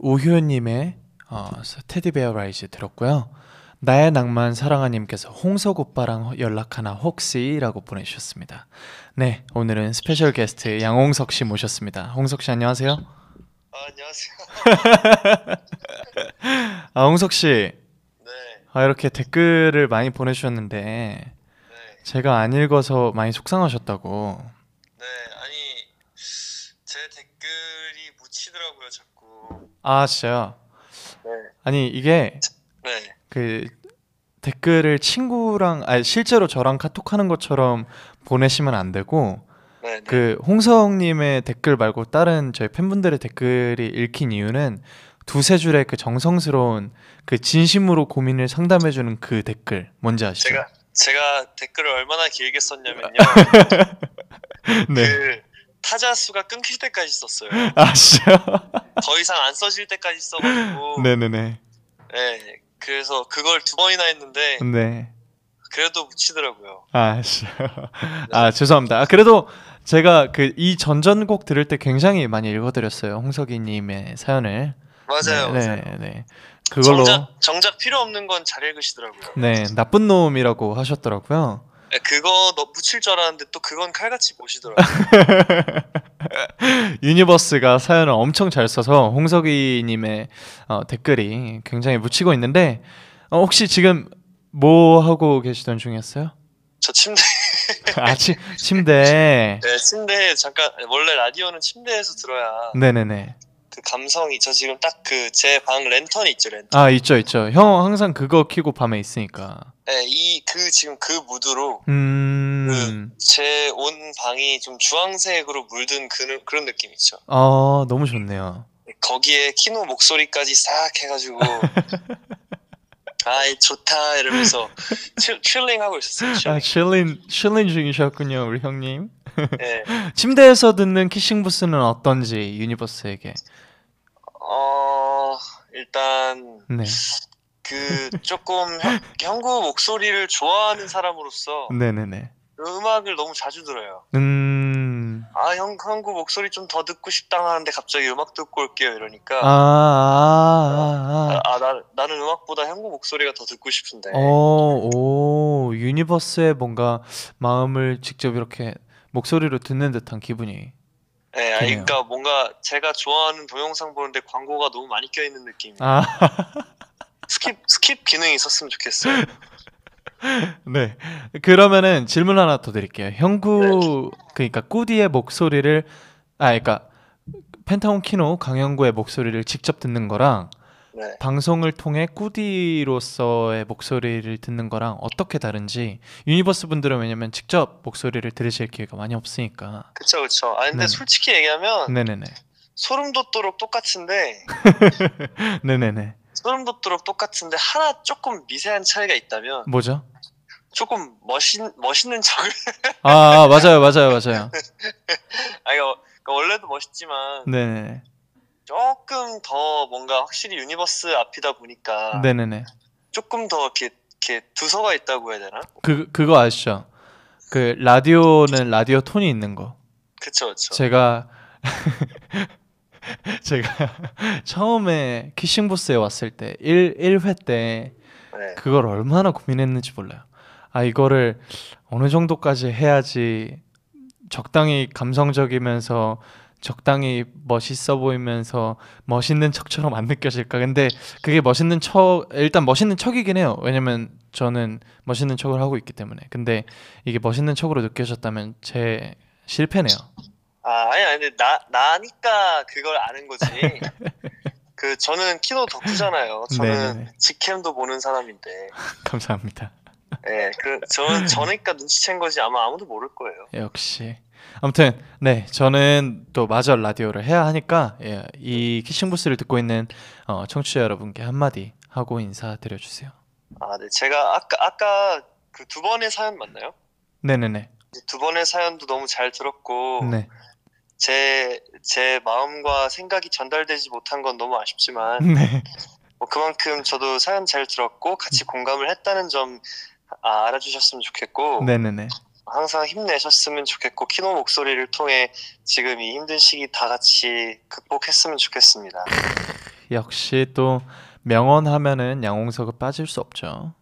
우효님의 어, Teddy Bear Rises 들었고요. 나의 낭만 사랑아님께서 홍석 오빠랑 연락하나 혹시라고 보내주셨습니다. 네, 오늘은 스페셜 게스트 양홍석 씨 모셨습니다. 홍석 씨 안녕하세요. 아, 안녕하세요. 아, 홍석 씨, 네, 아, 이렇게 댓글을 많이 보내주셨는데 네, 제가 안 읽어서 많이 속상하셨다고. 네. 아니 제 댓글이 묻히더라고요, 자꾸. 아, 진짜요? 네, 아니 이게 네, 그 댓글을 친구랑 아니 실제로 저랑 카톡하는 것처럼 보내시면 안 되고 네, 네. 그 홍성님의 댓글 말고 다른 저희 팬분들의 댓글이 읽힌 이유는 두세 줄의 그 정성스러운 그 진심으로 고민을 상담해주는 그 댓글 뭔지 아시죠? 제가 제가 댓글을 얼마나 길게 썼냐면요. 네 그 타자 수가 끊길 때까지 썼어요. 아시죠? 더 이상 안 써질 때까지 써가지고. 네네네 네, 그래서 그걸 두 번이나 했는데 네 그래도 묻히더라고요. 아시죠? 아 죄송합니다. 아, 그래도 제가 그 이 전전곡 들을 때 굉장히 많이 읽어드렸어요 홍석이님의 사연을. 맞아요, 네, 맞아요. 네, 네. 그걸로 정작 정작 필요 없는 건 잘 읽으시더라고요. 네 나쁜 놈이라고 하셨더라고요. 네, 그거 너 묻힐 줄 알았는데 또 그건 칼같이 보시더라고요. 유니버스가 사연을 엄청 잘 써서 홍석이님의 어, 댓글이 굉장히 묻히고 있는데 어, 혹시 지금 뭐 하고 계시던 중이었어요? 저 침대 아 치, 침대. 네, 침대에 잠깐 원래 라디오는 침대에서 들어야 네네네. 그 감성이 저 지금 딱 그 제 방 랜턴이 있죠 랜턴. 아 있죠 있죠. 형 항상 그거 키고 밤에 있으니까. 네, 이그 지금 그 무드로 음. 제 온 방이 좀 주황색으로 물든 그, 그런 느낌 있죠. 아 너무 좋네요. 거기에 키노 목소리까지 싹 해가지고 아이 좋다 이러면서 chill, chilling 하고 있었어요. 아 chilling. Chillin' chillin' 중이셨군요 우리 형님. 네. 침대에서 듣는 키싱 부스는 어떤지 유니버스에게. 어 일단 네. 그 조금 형, 형구 목소리를 좋아하는 사람으로서 네네네. 음악을 너무 자주 들어요. 음. 아, 형, 형구 목소리 좀 더 듣고 싶다 하는데 갑자기 음악 듣고 올게요 이러니까 아, 아, 아, 아, 아, 나, 나는 음악보다 형구 목소리가 더 듣고 싶은데 어, 오, 유니버스의 뭔가 마음을 직접 이렇게 목소리로 듣는 듯한 기분이. 네, 아. 그러니까 뭔가 제가 좋아하는 동영상 보는데 광고가 너무 많이 껴있는 느낌 아, skip, skip 기능이 있었으면 좋겠어요 네. 그러면은 질문 하나 더 드릴게요. 형구, 그러니까 꾸디의 목소리를, 아, 그러니까 펜타곤 키노 강형구의 목소리를 직접 듣는 거랑 네. 방송을 통해 꾸디로서의 목소리를 듣는 거랑 어떻게 다른지 유니버스 분들은 왜냐면 직접 목소리를 들으실 기회가 많이 없으니까. 그쵸 그쵸 아 근데 네. 솔직히 얘기하면 네네네. 소름 돋도록 똑같은데 네네네. 소름 돋도록 똑같은데 하나 조금 미세한 차이가 있다면 뭐죠? 조금 멋있, 멋있는 척을 아, 아, 맞아요, 맞아요, 맞아요. 아 이거 그러니까 원래도 멋있지만 네네. 조금 더 뭔가 확실히 유니버스 앞이다 보니까 네네네. 조금 더 이렇게 이렇게 두서가 있다고 해야 되나? 그 그거 아시죠? 그 라디오는 라디오 톤이 있는 거. 그쵸 그쵸. 제가 제가 처음에 키싱 부스에 왔을 때 1, 1회 때 네. 그걸 얼마나 고민했는지 몰라요. 아 이거를 어느 정도까지 해야지 적당히 감성적이면서 적당히 멋있어 보이면서 멋있는 척처럼 안 느껴질까? 근데 그게 멋있는 척 일단 멋있는 척이긴 해요. 왜냐면 저는 멋있는 척을 하고 있기 때문에. 근데 이게 멋있는 척으로 느껴졌다면 제 실패네요. 아 아니 아니 근데 나 나니까 그걸 아는 거지. 그 저는 키노 덕후잖아요. 저는 네네네. 직캠도 보는 사람인데. 감사합니다. 예, 그 저는 저니까 눈치챈 거지 아마 아무도 모를 거예요. 역시. 아무튼 네 저는 또 마저 라디오를 해야 하니까 예, 이 키싱 부스를 듣고 있는 어, 청취자 여러분께 한마디 하고 인사드려 주세요. 아, 네. 제가 아까 아까 그 두 번의 사연 맞나요? 네네네. 두 번의 사연도 너무 잘 들었고 네. 제, 제 마음과 생각이 전달되지 못한 건 너무 아쉽지만 네. 뭐 그만큼 저도 사연 잘 들었고 같이 공감을 했다는 점 아, 알아주셨으면 좋겠고 네네네. 항상 힘내셨으면 좋겠고 키노 목소리를 통해 지금 이 힘든 시기 다 같이 극복했으면 좋겠습니다. 역시 또 명언 하면은 양홍석은 빠질 수 없죠.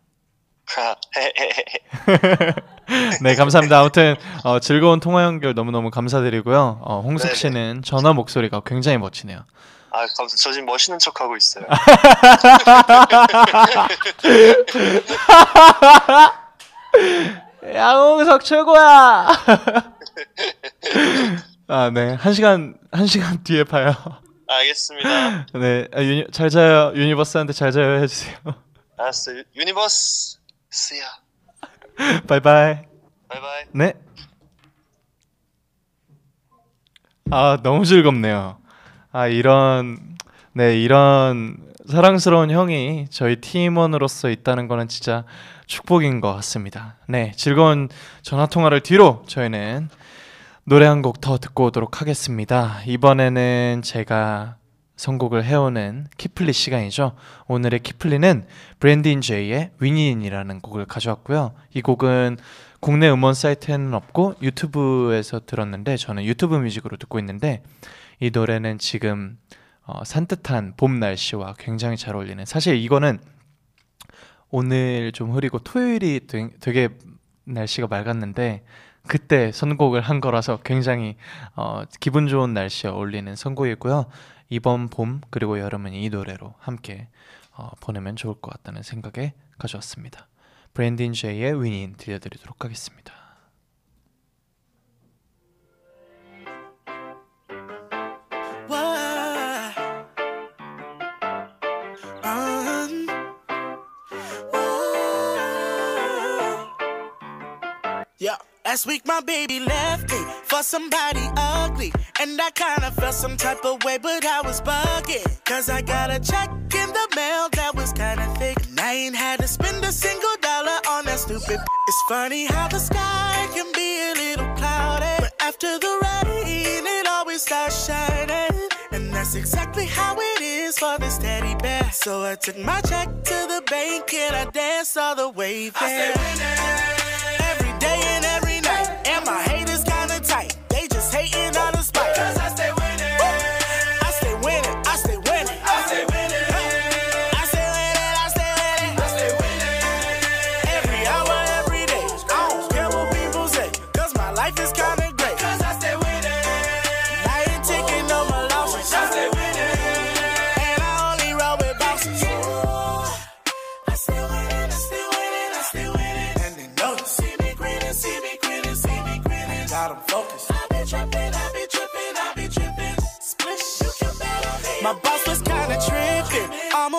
네, 감사합니다. 아무튼 어, 즐거운 통화 연결 너무너무 감사드리고요. 어, 홍석 네네. 씨는 전화 목소리가 굉장히 멋지네요. 아, 감사. 저 지금 멋있는 척 하고 있어요. 양홍석 최고야. 아, 네. 한 시간 한 시간 뒤에 봐요. 알겠습니다. 네, 아, 유니, 잘 자요. 유니버스한테 잘 자요 해주세요. 알았어. 유- 유니버스. 스야. 바이바이. 바이바이. 네. 아 너무 즐겁네요. 아 이런 네 이런 사랑스러운 형이 저희 팀원으로서 있다는 거는 진짜 축복인 것 같습니다. 네 즐거운 전화 통화를 뒤로 저희는 노래 한 곡 더 듣고 오도록 하겠습니다. 이번에는 제가 선곡을 해오는 키플리 시간이죠. 오늘의 키플리는 브랜딘 제이의 위닌이라는 곡을 가져왔고요. 이 곡은 국내 음원 사이트에는 없고 유튜브에서 들었는데 저는 유튜브 뮤직으로 듣고 있는데 이 노래는 지금 어, 산뜻한 봄 날씨와 굉장히 잘 어울리는 사실 이거는 오늘 좀 흐리고 토요일이 되- 되게 날씨가 맑았는데 그때 선곡을 한 거라서 굉장히 어, 기분 좋은 날씨에 어울리는 선곡이고요. 이번 봄 그리고 여름은 이 노래로 함께 어, 보내면 좋을 것 같다는 생각에 가져왔습니다. 브랜딘 제이의 위닌 들려드리도록 하겠습니다. Last week my baby left me for somebody ugly. And I kinda felt some type of way, but I was bugging. Cause I got a check in the mail that was kinda thick. And I ain't had to spend a single dollar on that stupid. It's funny how the sky can be a little cloudy. But after the rain, it always starts shining. And that's exactly how it is for this teddy bear. So I took my check to the bank and I danced all the way there. Every day and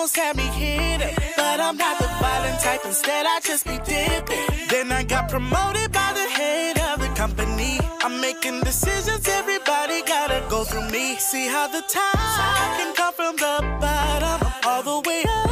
almost had me hit him. But I'm not the violent type, instead I just be dipping. Then I got promoted by the head of the company. I'm making decisions, everybody gotta go through me. See how the top can come from the bottom, all the way up,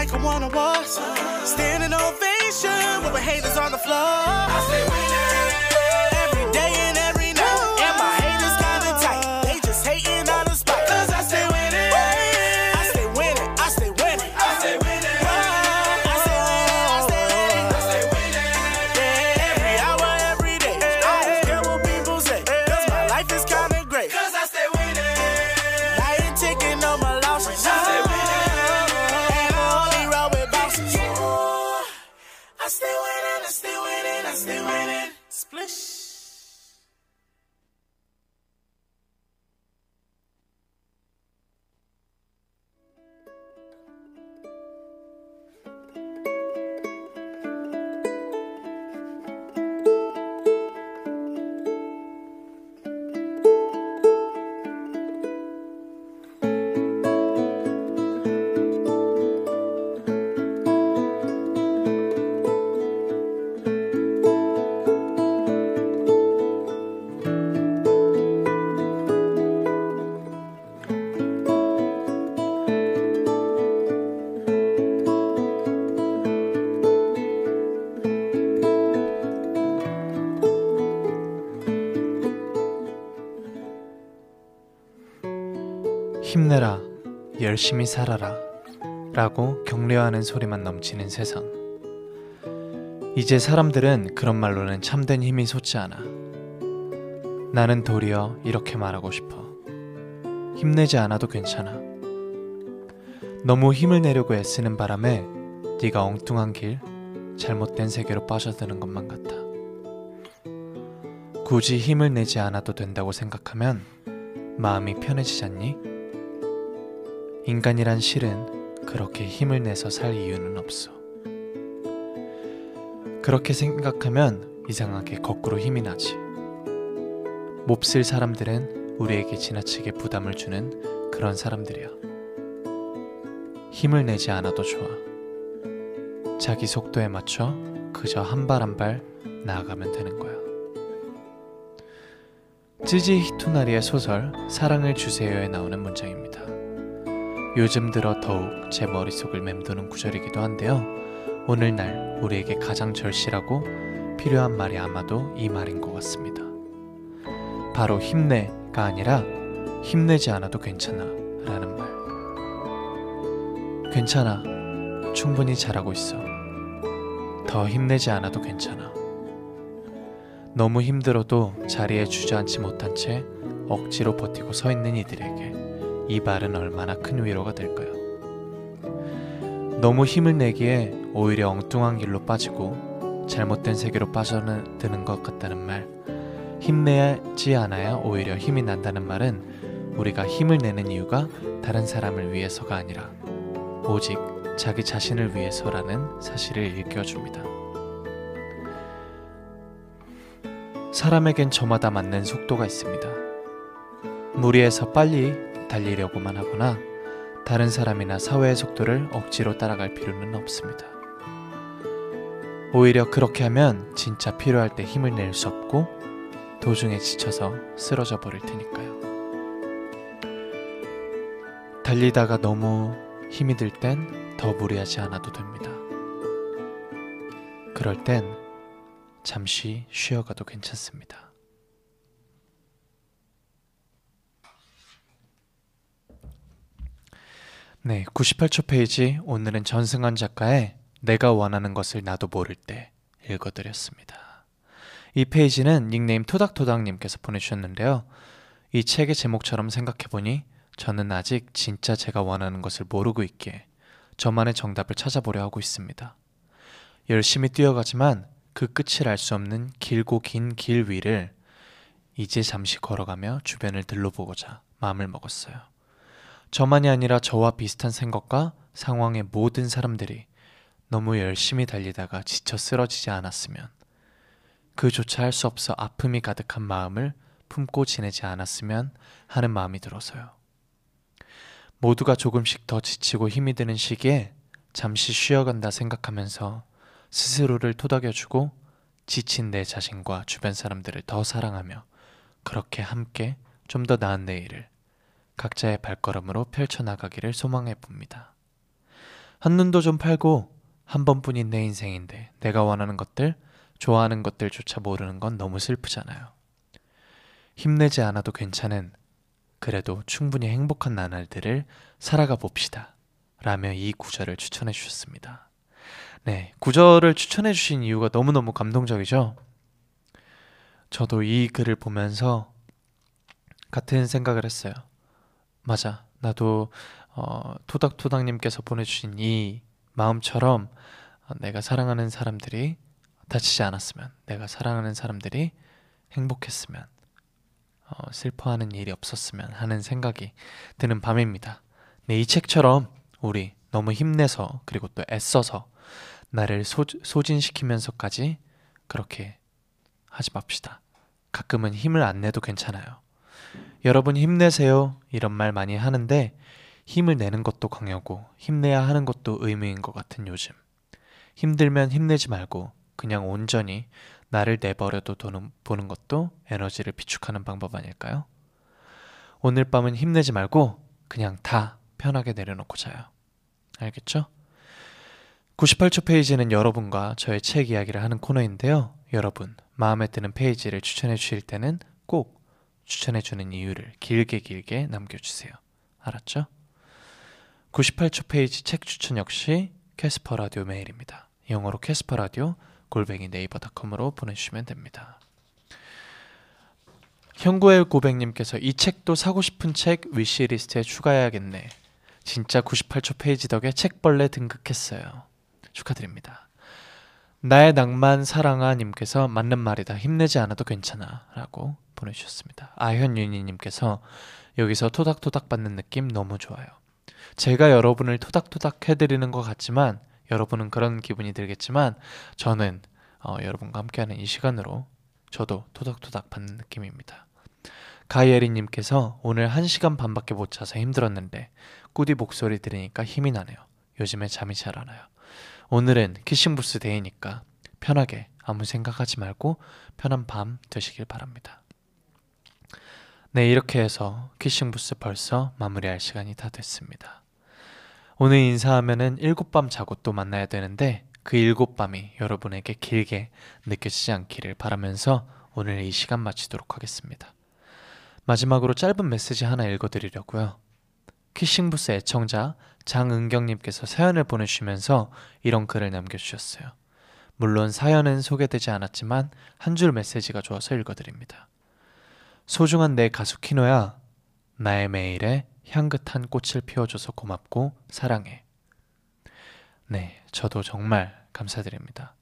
like I won awards. Standing ovation with haters on the floor. I. 열심히 살아라 라고 격려하는 소리만 넘치는 세상. 이제 사람들은 그런 말로는 참된 힘이 솟지 않아. 나는 도리어 이렇게 말하고 싶어. 힘내지 않아도 괜찮아. 너무 힘을 내려고 애쓰는 바람에 네가 엉뚱한 길, 잘못된 세계로 빠져드는 것만 같아. 굳이 힘을 내지 않아도 된다고 생각하면 마음이 편해지잖니? 인간이란 실은 그렇게 힘을 내서 살 이유는 없어. 그렇게 생각하면 이상하게 거꾸로 힘이 나지. 몹쓸 사람들은 우리에게 지나치게 부담을 주는 그런 사람들이야. 힘을 내지 않아도 좋아. 자기 속도에 맞춰 그저 한 발 한 발 나아가면 되는 거야. 쯔지 히토나리의 소설 사랑을 주세요에 나오는 문장입니다. 요즘 들어 더욱 제 머릿속을 맴도는 구절이기도 한데요. 오늘날 우리에게 가장 절실하고 필요한 말이 아마도 이 말인 것 같습니다. 바로 힘내가 아니라 힘내지 않아도 괜찮아 라는 말. 괜찮아. 충분히 잘하고 있어. 더 힘내지 않아도 괜찮아. 너무 힘들어도 자리에 주저앉지 못한 채 억지로 버티고 서 있는 이들에게 이 말은 얼마나 큰 위로가 될까요? 너무 힘을 내기에 오히려 엉뚱한 길로 빠지고 잘못된 세계로 빠져드는 것 같다는 말. 힘내지 않아야 오히려 힘이 난다는 말은 우리가 힘을 내는 이유가 다른 사람을 위해서가 아니라 오직 자기 자신을 위해서라는 사실을 일깨워줍니다. 사람에겐 저마다 맞는 속도가 있습니다. 무리해서 빨리 달리려고만 하거나 다른 사람이나 사회의 속도를 억지로 따라갈 필요는 없습니다. 오히려 그렇게 하면 진짜 필요할 때 힘을 낼 수 없고 도중에 지쳐서 쓰러져 버릴 테니까요. 달리다가 너무 힘이 들 땐 더 무리하지 않아도 됩니다. 그럴 땐 잠시 쉬어가도 괜찮습니다. 네, 98초 페이지 오늘은 전승환 작가의 내가 원하는 것을 나도 모를 때 읽어드렸습니다. 이 페이지는 닉네임 토닥토닥님께서 보내주셨는데요. 이 책의 제목처럼 생각해보니 저는 아직 진짜 제가 원하는 것을 모르고 있기에 저만의 정답을 찾아보려 하고 있습니다. 열심히 뛰어가지만 그 끝을 알 수 없는 길고 긴 길 위를 이제 잠시 걸어가며 주변을 들러보고자 마음을 먹었어요. 저만이 아니라 저와 비슷한 생각과 상황의 모든 사람들이 너무 열심히 달리다가 지쳐 쓰러지지 않았으면 그조차 할 수 없어 아픔이 가득한 마음을 품고 지내지 않았으면 하는 마음이 들어서요. 모두가 조금씩 더 지치고 힘이 드는 시기에 잠시 쉬어간다 생각하면서 스스로를 토닥여주고 지친 내 자신과 주변 사람들을 더 사랑하며 그렇게 함께 좀 더 나은 내일을 각자의 발걸음으로 펼쳐나가기를 소망해 봅니다. 한눈도 좀 팔고 한 번뿐인 내 인생인데 내가 원하는 것들, 좋아하는 것들조차 모르는 건 너무 슬프잖아요. 힘내지 않아도 괜찮은 그래도 충분히 행복한 나날들을 살아가 봅시다. 라며 이 구절을 추천해 주셨습니다. 네, 구절을 추천해 주신 이유가 너무너무 감동적이죠? 저도 이 글을 보면서 같은 생각을 했어요. 맞아. 나도 어, 토닥토닥님께서 보내주신 이 마음처럼 어, 내가 사랑하는 사람들이 다치지 않았으면, 내가 사랑하는 사람들이 행복했으면, 어, 슬퍼하는 일이 없었으면 하는 생각이 드는 밤입니다. 네, 이 책처럼 우리 너무 힘내서 그리고 또 애써서 나를 소, 소진시키면서까지 그렇게 하지 맙시다. 가끔은 힘을 안 내도 괜찮아요. 여러분 힘내세요. 이런 말 많이 하는데 힘을 내는 것도 강요고 힘내야 하는 것도 의무인 것 같은 요즘. 힘들면 힘내지 말고 그냥 온전히 나를 내버려도 보는 것도 에너지를 비축하는 방법 아닐까요? 오늘 밤은 힘내지 말고 그냥 다 편하게 내려놓고 자요. 알겠죠? 98초 페이지는 여러분과 저의 책 이야기를 하는 코너인데요. 여러분, 마음에 드는 페이지를 추천해 주실 때는 꼭 추천해 주는 이유를 길게 길게 남겨주세요. 알았죠? 98초 페이지 책 추천 역시 캐스퍼 라디오 메일입니다. 영어로 캐스퍼 라디오 골뱅이 네이버닷컴으로 보내주시면 됩니다. 형구의 고백님께서 이 책도 사고 싶은 책 wishlist에 추가해야겠네. 진짜 98초 페이지 덕에 책벌레 등극했어요. 축하드립니다. 나의 낭만 사랑아 님께서 맞는 말이다. 힘내지 않아도 괜찮아. 라고 보내주셨습니다. 아현윤희 님께서 여기서 토닥토닥 받는 느낌 너무 좋아요. 제가 여러분을 토닥토닥 해드리는 것 같지만 여러분은 그런 기분이 들겠지만 저는 어, 여러분과 함께하는 이 시간으로 저도 토닥토닥 받는 느낌입니다. 가이에리님께서 오늘 1시간 반밖에 못 자서 힘들었는데 꾸디 목소리 들으니까 힘이 나네요. 요즘에 잠이 잘 안 와요. 오늘은 키싱부스 데이니까 편하게 아무 생각하지 말고 편한 밤 되시길 바랍니다. 네, 이렇게 해서 키싱부스 벌써 마무리할 시간이 다 됐습니다. 오늘 인사하면은 일곱 밤 자고 또 만나야 되는데 그 일곱 밤이 여러분에게 길게 느껴지지 않기를 바라면서 오늘 이 시간 마치도록 하겠습니다. 마지막으로 짧은 메시지 하나 읽어드리려고요. 키싱부스 애청자 장은경님께서 사연을 보내주시면서 이런 글을 남겨주셨어요. 물론 사연은 소개되지 않았지만 한 줄 메시지가 좋아서 읽어드립니다. 소중한 내 가수 키노야, 나의 메일에 향긋한 꽃을 피워줘서 고맙고 사랑해. 네, 저도 정말 감사드립니다.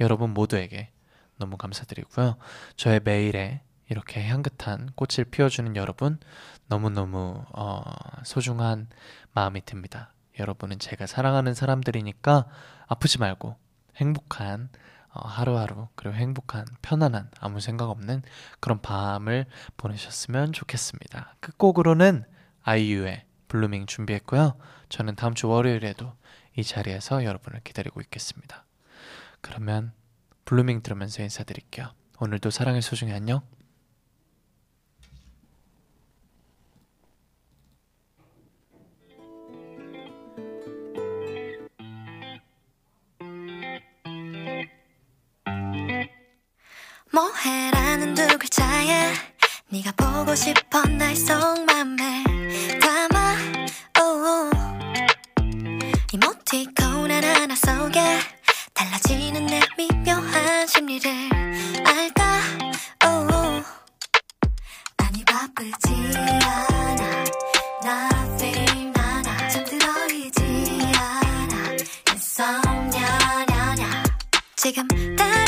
여러분 모두에게 너무 감사드리고요. 저의 메일에 이렇게 향긋한 꽃을 피워주는 여러분 너무너무 어, 소중한 마음이 듭니다. 여러분은 제가 사랑하는 사람들이니까 아프지 말고 행복한 어, 하루하루 그리고 행복한 편안한 아무 생각 없는 그런 밤을 보내셨으면 좋겠습니다. 끝곡으로는 아이유의 블루밍 준비했고요. 저는 다음 주 월요일에도 이 자리에서 여러분을 기다리고 있겠습니다. 그러면 블루밍 들으면서 인사드릴게요. 오늘도 사랑의 소중히 안녕. 네가 보고 싶어 날 속맘을 담아. Oh. 이모티콘 하나하나 속에 달라지는 내 미묘한 심리를 알까? Oh. 아니 바쁘지 않아. Nothing 나나 잠들어 있지 않아. Insomnia 지금 다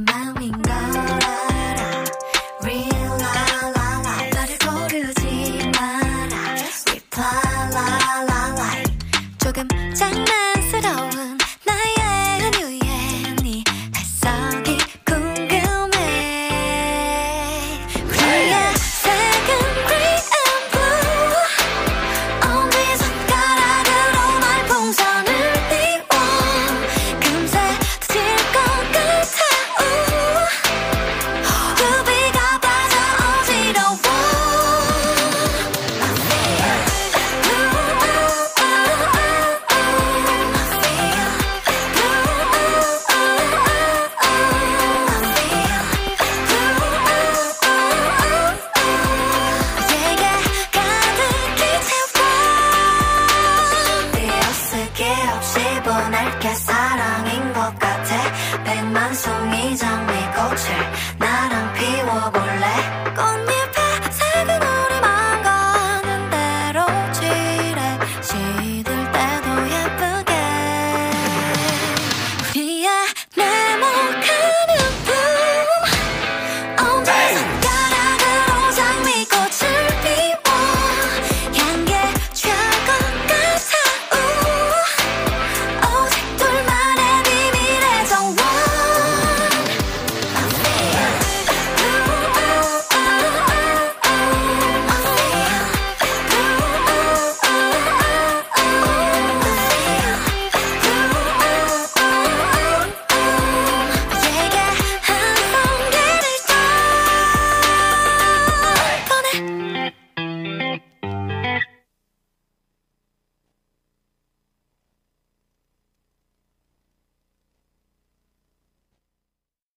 마음인 걸알